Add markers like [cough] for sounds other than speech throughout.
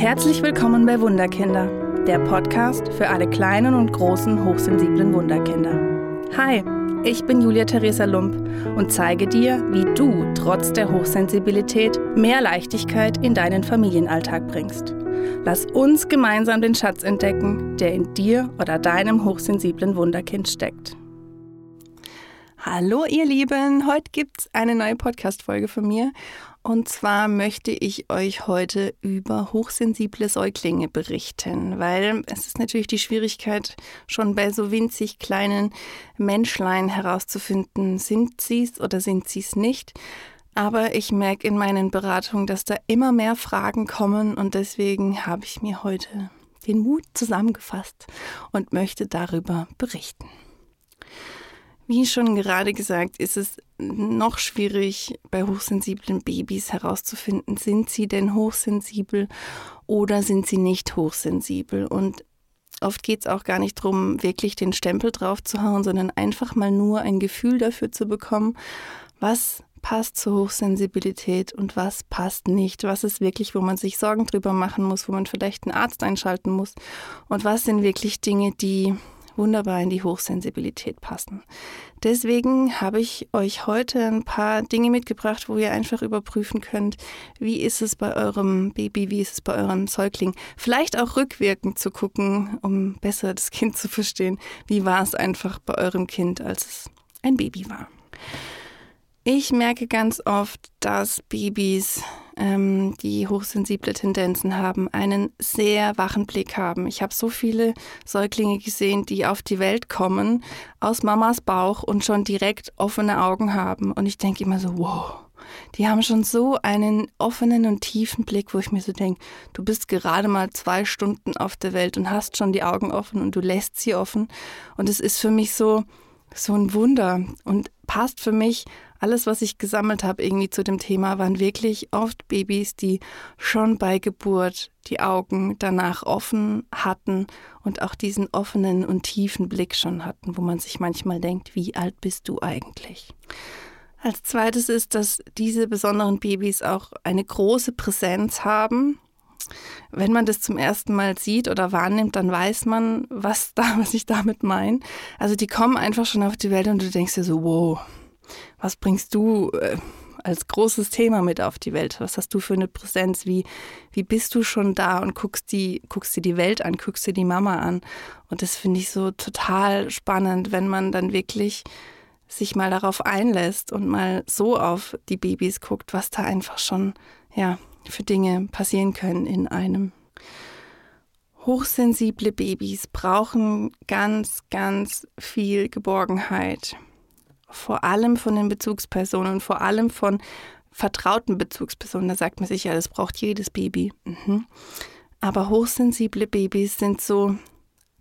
Herzlich willkommen bei Wunderkinder, der Podcast für alle kleinen und großen hochsensiblen Wunderkinder. Hi, ich bin Julia Theresa Lump und zeige dir, wie du trotz der Hochsensibilität mehr Leichtigkeit in deinen Familienalltag bringst. Lass uns gemeinsam den Schatz entdecken, der in dir oder deinem hochsensiblen Wunderkind steckt. Hallo ihr Lieben, heute gibt es eine neue Podcast-Folge von mir und zwar möchte ich euch heute über hochsensible Säuglinge berichten, weil es ist natürlich die Schwierigkeit, schon bei so winzig kleinen Menschlein herauszufinden, sind sie es oder sind sie es nicht. Aber ich merke in meinen Beratungen, dass da immer mehr Fragen kommen und deswegen habe ich mir heute den Mut zusammengefasst und möchte darüber berichten. Wie schon gerade gesagt, ist es noch schwierig bei hochsensiblen Babys herauszufinden, sind sie denn hochsensibel oder sind sie nicht hochsensibel. Und oft geht es auch gar nicht darum, wirklich den Stempel drauf zu hauen, sondern einfach mal nur ein Gefühl dafür zu bekommen, was passt zur Hochsensibilität und was passt nicht. Was ist wirklich, wo man sich Sorgen drüber machen muss, wo man vielleicht einen Arzt einschalten muss und was sind wirklich Dinge, die wunderbar in die Hochsensibilität passen. Deswegen habe ich euch heute ein paar Dinge mitgebracht, wo ihr einfach überprüfen könnt, wie ist es bei eurem Baby, wie ist es bei eurem Säugling. Vielleicht auch rückwirkend zu gucken, um besser das Kind zu verstehen. Wie war es einfach bei eurem Kind, als es ein Baby war. Ich merke ganz oft, dass Babys, ähm, die hochsensible Tendenzen haben, einen sehr wachen Blick haben. Ich habe so viele Säuglinge gesehen, die auf die Welt kommen, aus Mamas Bauch und schon direkt offene Augen haben. Und ich denke immer so, wow, die haben schon so einen offenen und tiefen Blick, wo ich mir so denke, du bist gerade mal zwei Stunden auf der Welt und hast schon die Augen offen und du lässt sie offen. Und es ist für mich so, so ein Wunder und passt für mich alles, was ich gesammelt habe, irgendwie zu dem Thema, waren wirklich oft Babys, die schon bei Geburt die Augen danach offen hatten und auch diesen offenen und tiefen Blick schon hatten, wo man sich manchmal denkt, wie alt bist du eigentlich? Als zweites ist, dass diese besonderen Babys auch eine große Präsenz haben. Wenn man das zum ersten Mal sieht oder wahrnimmt, dann weiß man, was, da, [laughs] was ich damit meine. Also die kommen einfach schon auf die Welt und du denkst dir so, wow, was bringst du äh, als großes Thema mit auf die Welt? Was hast du für eine Präsenz? Wie, wie bist du schon da und guckst, die, guckst dir die Welt an, guckst dir die Mama an? Und das finde ich so total spannend, wenn man dann wirklich sich mal darauf einlässt und mal so auf die Babys guckt, was da einfach schon, ja, für Dinge passieren können in einem. Hochsensible Babys brauchen ganz, ganz viel Geborgenheit vor allem von den Bezugspersonen, vor allem von vertrauten Bezugspersonen. Da sagt man sich ja, das braucht jedes Baby. Mhm. Aber hochsensible Babys sind so,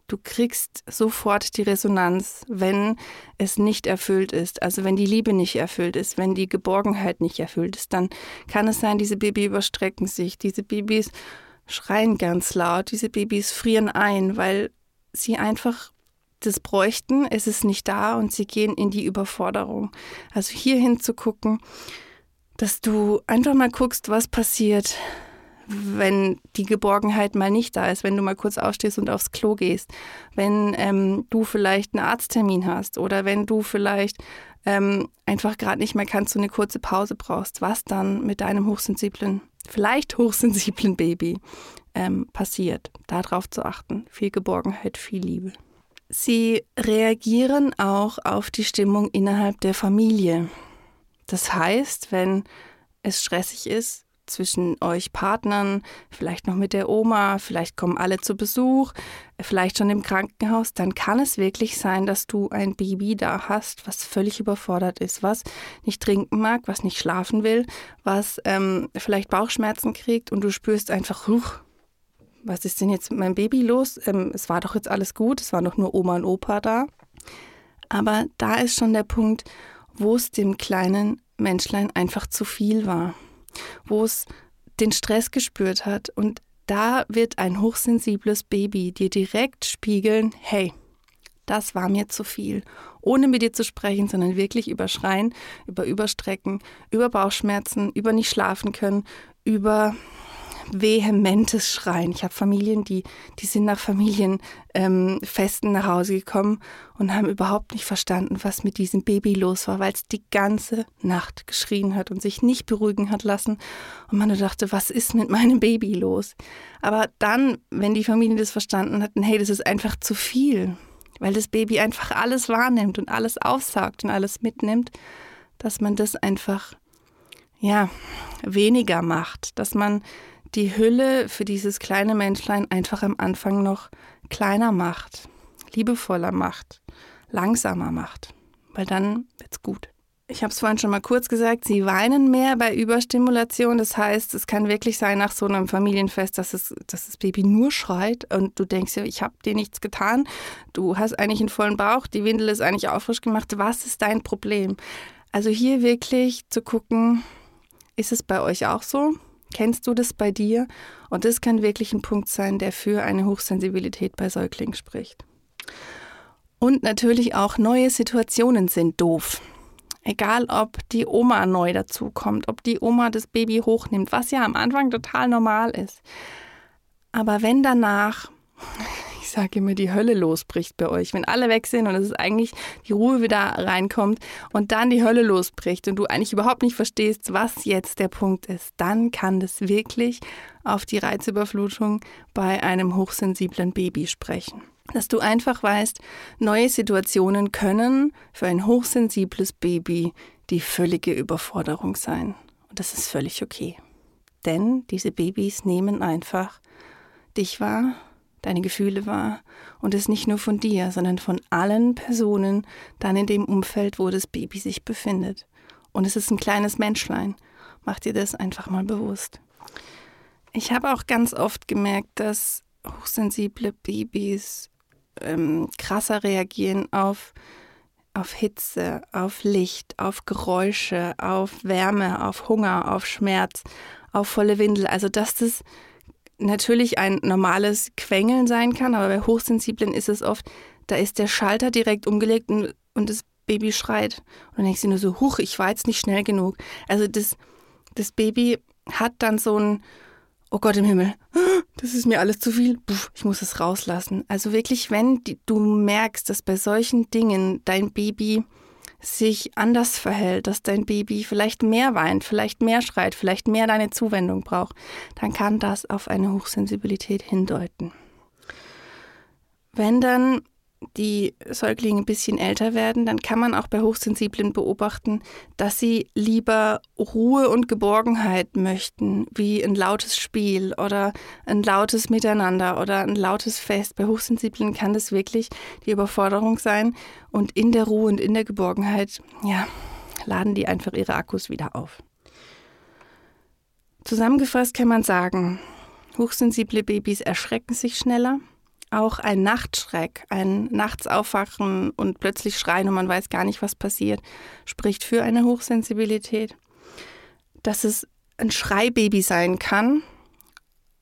du kriegst sofort die Resonanz, wenn es nicht erfüllt ist. Also wenn die Liebe nicht erfüllt ist, wenn die Geborgenheit nicht erfüllt ist, dann kann es sein, diese Babys überstrecken sich, diese Babys schreien ganz laut, diese Babys frieren ein, weil sie einfach das bräuchten, es ist nicht da und sie gehen in die Überforderung. Also hier hinzugucken, dass du einfach mal guckst, was passiert, wenn die Geborgenheit mal nicht da ist, wenn du mal kurz aufstehst und aufs Klo gehst, wenn ähm, du vielleicht einen Arzttermin hast oder wenn du vielleicht ähm, einfach gerade nicht mehr kannst, so eine kurze Pause brauchst, was dann mit deinem hochsensiblen, vielleicht hochsensiblen Baby ähm, passiert. Darauf zu achten. Viel Geborgenheit, viel Liebe. Sie reagieren auch auf die Stimmung innerhalb der Familie. Das heißt, wenn es stressig ist zwischen euch Partnern, vielleicht noch mit der Oma, vielleicht kommen alle zu Besuch, vielleicht schon im Krankenhaus, dann kann es wirklich sein, dass du ein Baby da hast, was völlig überfordert ist, was nicht trinken mag, was nicht schlafen will, was ähm, vielleicht Bauchschmerzen kriegt und du spürst einfach, huch, was ist denn jetzt mit meinem Baby los? Ähm, es war doch jetzt alles gut, es waren doch nur Oma und Opa da. Aber da ist schon der Punkt, wo es dem kleinen Menschlein einfach zu viel war, wo es den Stress gespürt hat. Und da wird ein hochsensibles Baby dir direkt spiegeln, hey, das war mir zu viel. Ohne mit dir zu sprechen, sondern wirklich über Schreien, über Überstrecken, über Bauchschmerzen, über nicht schlafen können, über vehementes Schreien. Ich habe Familien, die, die sind nach Familienfesten ähm, nach Hause gekommen und haben überhaupt nicht verstanden, was mit diesem Baby los war, weil es die ganze Nacht geschrien hat und sich nicht beruhigen hat lassen. Und man dachte, was ist mit meinem Baby los? Aber dann, wenn die Familien das verstanden hatten, hey, das ist einfach zu viel, weil das Baby einfach alles wahrnimmt und alles aufsaugt und alles mitnimmt, dass man das einfach ja, weniger macht, dass man die Hülle für dieses kleine Menschlein einfach am Anfang noch kleiner macht, liebevoller macht, langsamer macht, weil dann wird's gut. Ich habe es vorhin schon mal kurz gesagt, sie weinen mehr bei Überstimulation. Das heißt, es kann wirklich sein nach so einem Familienfest, dass, es, dass das Baby nur schreit und du denkst ich habe dir nichts getan. Du hast eigentlich einen vollen Bauch, die Windel ist eigentlich auch frisch gemacht. Was ist dein Problem? Also hier wirklich zu gucken, ist es bei euch auch so? Kennst du das bei dir? Und das kann wirklich ein Punkt sein, der für eine Hochsensibilität bei Säuglingen spricht. Und natürlich auch neue Situationen sind doof. Egal, ob die Oma neu dazukommt, ob die Oma das Baby hochnimmt, was ja am Anfang total normal ist. Aber wenn danach sage immer, die Hölle losbricht bei euch. Wenn alle weg sind und es ist eigentlich die Ruhe wieder reinkommt und dann die Hölle losbricht und du eigentlich überhaupt nicht verstehst, was jetzt der Punkt ist, dann kann das wirklich auf die Reizüberflutung bei einem hochsensiblen Baby sprechen. Dass du einfach weißt, neue Situationen können für ein hochsensibles Baby die völlige Überforderung sein. Und das ist völlig okay. Denn diese Babys nehmen einfach dich wahr, deine Gefühle wahr und es nicht nur von dir, sondern von allen Personen dann in dem Umfeld, wo das Baby sich befindet. Und es ist ein kleines Menschlein. Mach dir das einfach mal bewusst. Ich habe auch ganz oft gemerkt, dass hochsensible Babys ähm, krasser reagieren auf, auf Hitze, auf Licht, auf Geräusche, auf Wärme, auf Hunger, auf Schmerz, auf volle Windel. Also dass das natürlich ein normales Quengeln sein kann, aber bei Hochsensiblen ist es oft, da ist der Schalter direkt umgelegt und, und das Baby schreit. Und dann denkst du nur so, huch, ich war jetzt nicht schnell genug. Also das, das Baby hat dann so ein, oh Gott im Himmel, [gasps] das ist mir alles zu viel, ich muss es rauslassen. Also wirklich, wenn du merkst, dass bei solchen Dingen dein Baby sich anders verhält, dass dein Baby vielleicht mehr weint, vielleicht mehr schreit, vielleicht mehr deine Zuwendung braucht, dann kann das auf eine Hochsensibilität hindeuten. Wenn dann die Säuglinge ein bisschen älter werden, dann kann man auch bei Hochsensiblen beobachten, dass sie lieber Ruhe und Geborgenheit möchten, wie ein lautes Spiel oder ein lautes Miteinander oder ein lautes Fest. Bei Hochsensiblen kann das wirklich die Überforderung sein und in der Ruhe und in der Geborgenheit, ja, laden die einfach ihre Akkus wieder auf. Zusammengefasst kann man sagen, hochsensible Babys erschrecken sich schneller, auch ein Nachtschreck, ein Nachts aufwachen und plötzlich schreien und man weiß gar nicht, was passiert, spricht für eine Hochsensibilität. Dass es ein Schreibaby sein kann,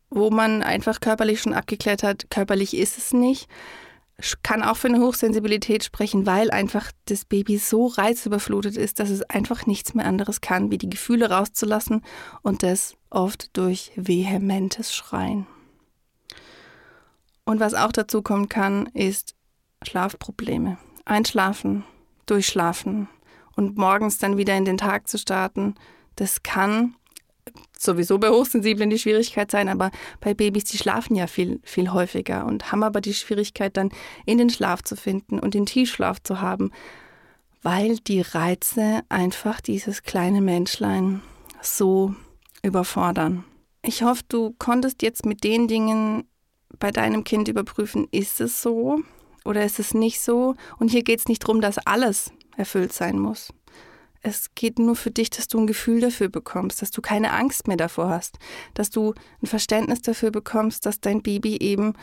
wo man einfach körperlich schon abgeklärt hat, körperlich ist es nicht, kann auch für eine Hochsensibilität sprechen, weil einfach das Baby so reizüberflutet ist, dass es einfach nichts mehr anderes kann, wie die Gefühle rauszulassen und das oft durch vehementes Schreien. Und was auch dazu kommen kann, ist Schlafprobleme. Einschlafen, durchschlafen und morgens dann wieder in den Tag zu starten, das kann sowieso bei Hochsensiblen die Schwierigkeit sein, aber bei Babys, die schlafen ja viel, viel häufiger und haben aber die Schwierigkeit dann in den Schlaf zu finden und den Tiefschlaf zu haben, weil die Reize einfach dieses kleine Menschlein so überfordern. Ich hoffe, du konntest jetzt mit den Dingen bei deinem Kind überprüfen, ist es so oder ist es nicht so. Und hier geht es nicht darum, dass alles erfüllt sein muss. Es geht nur für dich, dass du ein Gefühl dafür bekommst, dass du keine Angst mehr davor hast, dass du ein Verständnis dafür bekommst, dass dein Baby eben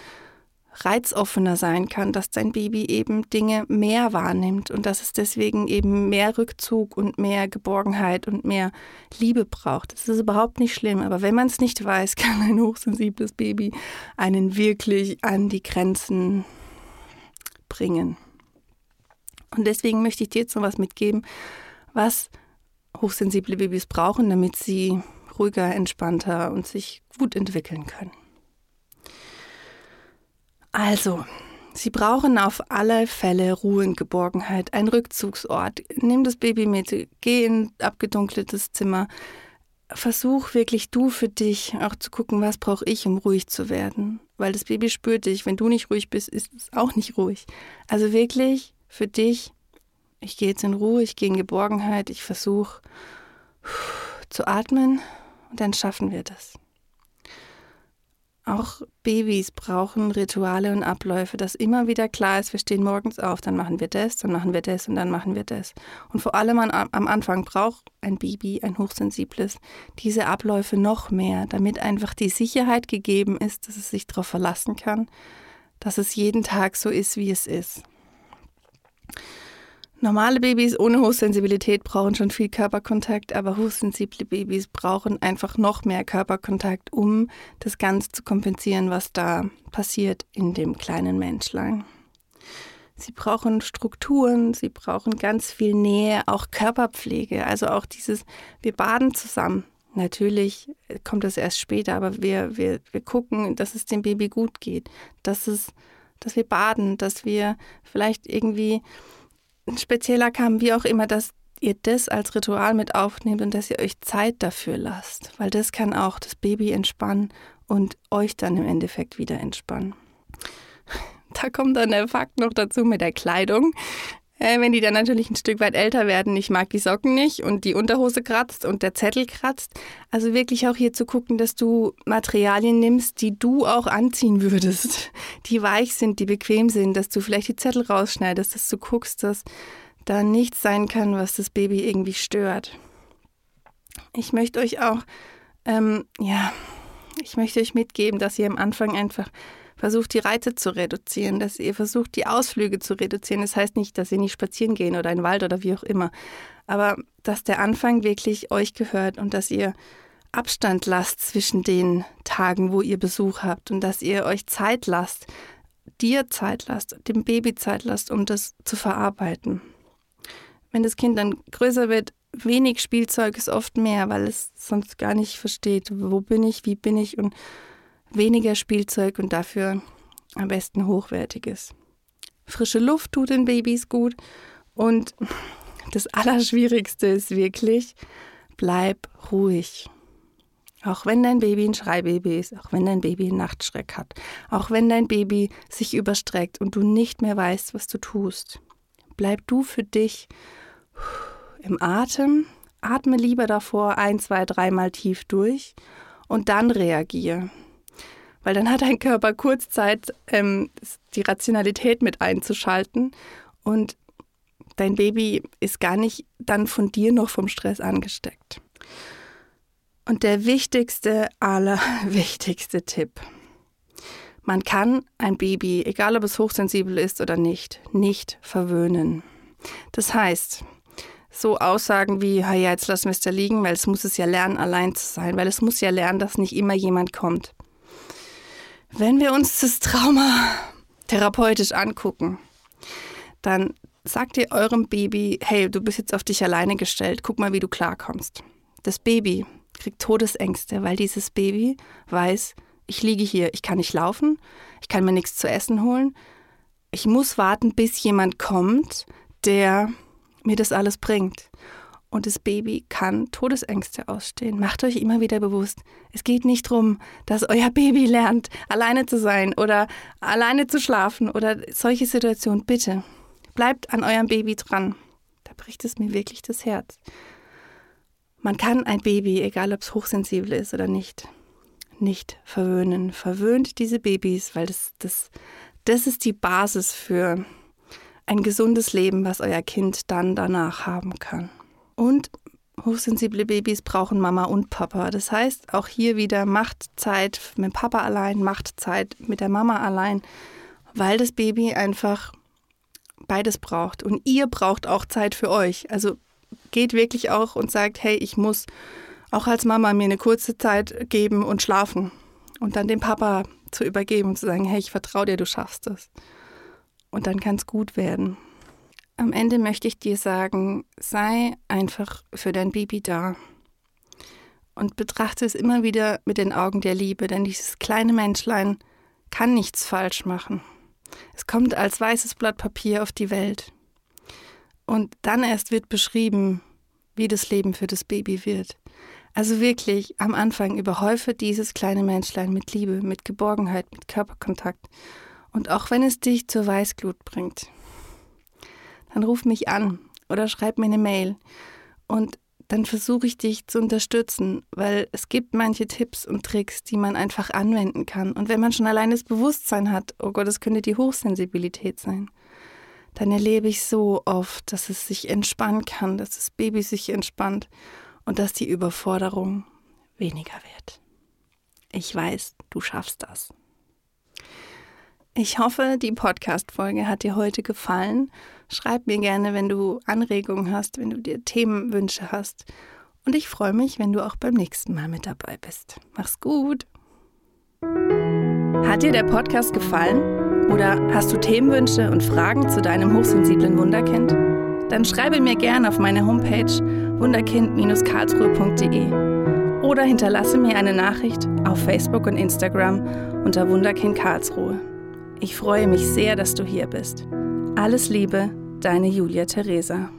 reizoffener sein kann, dass dein Baby eben Dinge mehr wahrnimmt und dass es deswegen eben mehr Rückzug und mehr Geborgenheit und mehr Liebe braucht. Das ist überhaupt nicht schlimm, aber wenn man es nicht weiß, [laughs] kann ein hochsensibles Baby einen wirklich an die Grenzen bringen. Und deswegen möchte ich dir jetzt noch was mitgeben, was hochsensible Babys brauchen, damit sie ruhiger, entspannter und sich gut entwickeln können. Also, Sie brauchen auf alle Fälle Ruhe und Geborgenheit, einen Rückzugsort. Nimm das Baby mit, geh in ein abgedunkeltes Zimmer. Versuch wirklich du für dich auch zu gucken, was brauche ich, um ruhig zu werden. Weil das Baby spürt dich. Wenn du nicht ruhig bist, ist es auch nicht ruhig. Also wirklich für dich, ich gehe jetzt in Ruhe, ich gehe in Geborgenheit, ich versuche zu atmen und dann schaffen wir das. Auch Babys brauchen Rituale und Abläufe, dass immer wieder klar ist, wir stehen morgens auf, dann machen wir das, dann machen wir das und dann machen wir das. Und vor allem an, am Anfang braucht ein Baby, ein hochsensibles, diese Abläufe noch mehr, damit einfach die Sicherheit gegeben ist, dass es sich darauf verlassen kann, dass es jeden Tag so ist, wie es ist. Normale Babys ohne Hochsensibilität brauchen schon viel Körperkontakt, aber hochsensible Babys brauchen einfach noch mehr Körperkontakt, um das Ganze zu kompensieren, was da passiert in dem kleinen Menschlein. Sie brauchen Strukturen, sie brauchen ganz viel Nähe, auch Körperpflege, also auch dieses, wir baden zusammen. Natürlich kommt das erst später, aber wir, wir, wir gucken, dass es dem Baby gut geht, dass, es, dass wir baden, dass wir vielleicht irgendwie spezieller kam, wie auch immer, dass ihr das als Ritual mit aufnehmt und dass ihr euch Zeit dafür lasst, weil das kann auch das Baby entspannen und euch dann im Endeffekt wieder entspannen. Da kommt dann der Fakt noch dazu mit der Kleidung. Äh, wenn die dann natürlich ein Stück weit älter werden, ich mag die Socken nicht und die Unterhose kratzt und der Zettel kratzt. Also wirklich auch hier zu gucken, dass du Materialien nimmst, die du auch anziehen würdest, [laughs] die weich sind, die bequem sind, dass du vielleicht die Zettel rausschneidest, dass du guckst, dass da nichts sein kann, was das Baby irgendwie stört. Ich möchte euch auch, ähm, ja, ich möchte euch mitgeben, dass ihr am Anfang einfach versucht, die Reize zu reduzieren, dass ihr versucht, die Ausflüge zu reduzieren. Das heißt nicht, dass ihr nicht spazieren gehen oder in den Wald oder wie auch immer, aber dass der Anfang wirklich euch gehört und dass ihr Abstand lasst zwischen den Tagen, wo ihr Besuch habt und dass ihr euch Zeit lasst, dir Zeit lasst, dem Baby Zeit lasst, um das zu verarbeiten. Wenn das Kind dann größer wird, wenig Spielzeug ist oft mehr, weil es sonst gar nicht versteht, wo bin ich, wie bin ich und weniger Spielzeug und dafür am besten hochwertiges. Frische Luft tut den Babys gut und das Allerschwierigste ist wirklich, bleib ruhig. Auch wenn dein Baby ein Schreibaby ist, auch wenn dein Baby einen Nachtschreck hat, auch wenn dein Baby sich überstreckt und du nicht mehr weißt, was du tust, bleib du für dich im Atem, atme lieber davor ein, zwei, dreimal tief durch und dann reagiere weil dann hat dein Körper kurz Zeit, ähm, die Rationalität mit einzuschalten und dein Baby ist gar nicht dann von dir noch vom Stress angesteckt. Und der wichtigste, allerwichtigste Tipp. Man kann ein Baby, egal ob es hochsensibel ist oder nicht, nicht verwöhnen. Das heißt, so Aussagen wie, ja, jetzt lassen wir es da liegen, weil es muss es ja lernen, allein zu sein, weil es muss ja lernen, dass nicht immer jemand kommt. Wenn wir uns das Trauma therapeutisch angucken, dann sagt ihr eurem Baby, hey, du bist jetzt auf dich alleine gestellt, guck mal, wie du klarkommst. Das Baby kriegt Todesängste, weil dieses Baby weiß, ich liege hier, ich kann nicht laufen, ich kann mir nichts zu essen holen, ich muss warten, bis jemand kommt, der mir das alles bringt und das Baby kann Todesängste ausstehen. Macht euch immer wieder bewusst, es geht nicht darum, dass euer Baby lernt, alleine zu sein oder alleine zu schlafen oder solche Situationen. Bitte, bleibt an eurem Baby dran. Da bricht es mir wirklich das Herz. Man kann ein Baby, egal ob es hochsensibel ist oder nicht, nicht verwöhnen. Verwöhnt diese Babys, weil das, das, das ist die Basis für ein gesundes Leben, was euer Kind dann danach haben kann. Und hochsensible Babys brauchen Mama und Papa. Das heißt, auch hier wieder macht Zeit mit Papa allein, macht Zeit mit der Mama allein, weil das Baby einfach beides braucht. Und ihr braucht auch Zeit für euch. Also geht wirklich auch und sagt, hey, ich muss auch als Mama mir eine kurze Zeit geben und schlafen. Und dann dem Papa zu übergeben und zu sagen, hey, ich vertraue dir, du schaffst es. Und dann kann es gut werden. Am Ende möchte ich dir sagen, sei einfach für dein Baby da. und betrachte es immer wieder mit den Augen der Liebe, denn dieses kleine Menschlein kann nichts falsch machen. Es kommt als weißes Blatt Papier auf die Welt. Und dann erst wird beschrieben, wie das Leben für das Baby wird. Also wirklich am Anfang überhäufe dieses kleine Menschlein mit Liebe, mit Geborgenheit, mit Körperkontakt. Und auch wenn es dich zur Weißglut bringt, dann ruf mich an oder schreib mir eine Mail. Und dann versuche ich dich zu unterstützen, weil es gibt manche Tipps und Tricks, die man einfach anwenden kann. Und wenn man schon allein das Bewusstsein hat, oh Gott, es könnte die Hochsensibilität sein, dann erlebe ich so oft, dass es sich entspannen kann, dass das Baby sich entspannt und dass die Überforderung weniger wird. Ich weiß, du schaffst das. Ich hoffe, die Podcast-Folge hat dir heute gefallen. Schreib mir gerne, wenn du Anregungen hast, wenn du dir Themenwünsche hast. Und ich freue mich, wenn du auch beim nächsten Mal mit dabei bist. Mach's gut. Hat dir der Podcast gefallen? Oder hast du Themenwünsche und Fragen zu deinem hochsensiblen Wunderkind? Dann schreibe mir gerne auf meine Homepage wunderkind-karlsruhe.de oder hinterlasse mir eine Nachricht auf Facebook und Instagram unter Wunderkind Karlsruhe. Ich freue mich sehr, dass du hier bist. Alles Liebe, deine Julia Theresa.